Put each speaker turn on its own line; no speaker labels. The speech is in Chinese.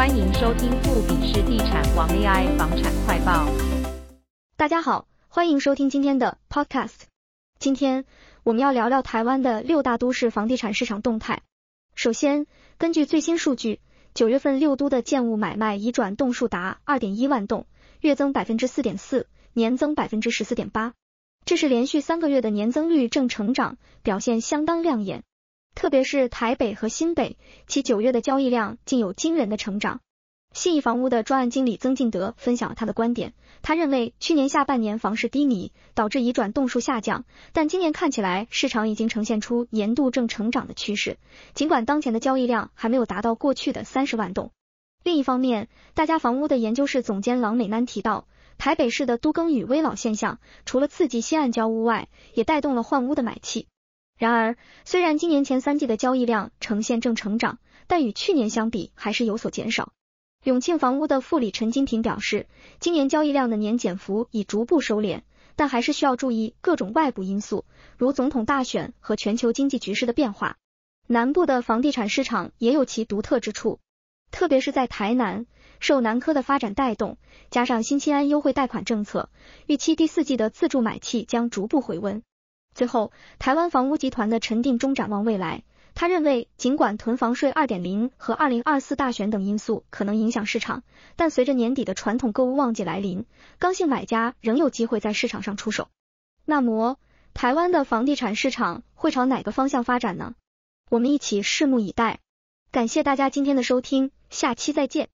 欢迎收听富比士地产王 AI 房产快报。
大家好，欢迎收听今天的 Podcast。今天我们要聊聊台湾的六大都市房地产市场动态。首先，根据最新数据，九月份六都的建物买卖移转栋数达二点一万栋，月增百分之四点四，年增百分之十四点八，这是连续三个月的年增率正成长，表现相当亮眼。特别是台北和新北，其九月的交易量竟有惊人的成长。信义房屋的专案经理曾进德分享了他的观点，他认为去年下半年房市低迷，导致移转栋数下降，但今年看起来市场已经呈现出年度正成长的趋势，尽管当前的交易量还没有达到过去的三十万栋。另一方面，大家房屋的研究室总监郎美南提到，台北市的都更与危老现象，除了刺激新案交屋外，也带动了换屋的买气。然而，虽然今年前三季的交易量呈现正成长，但与去年相比还是有所减少。永庆房屋的副理陈金平表示，今年交易量的年减幅已逐步收敛，但还是需要注意各种外部因素，如总统大选和全球经济局势的变化。南部的房地产市场也有其独特之处，特别是在台南，受南科的发展带动，加上新青安优惠贷款政策，预期第四季的自住买气将逐步回温。最后，台湾房屋集团的陈定中展望未来，他认为，尽管囤房税二点零和二零二四大选等因素可能影响市场，但随着年底的传统购物旺季来临，刚性买家仍有机会在市场上出手。那么，台湾的房地产市场会朝哪个方向发展呢？我们一起拭目以待。感谢大家今天的收听，下期再见。